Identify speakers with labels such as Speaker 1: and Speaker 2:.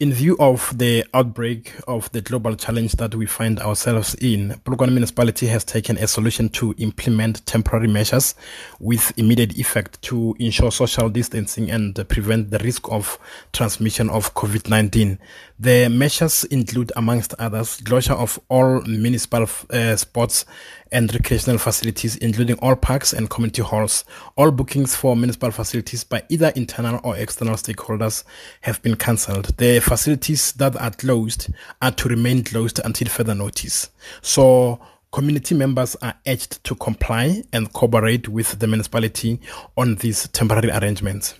Speaker 1: In view of the outbreak of the global challenge that we find ourselves in, Polokwane municipality has taken a solution to implement temporary measures with immediate effect to ensure social distancing and prevent the risk of transmission of COVID-19. The measures include, amongst others, closure of all municipal uh, sports and recreational facilities, including all parks and community halls. All bookings for municipal facilities by either internal or external stakeholders have been cancelled. Facilities that are closed are to remain closed until further notice. So, community members are urged to comply and cooperate with the municipality on these temporary arrangements.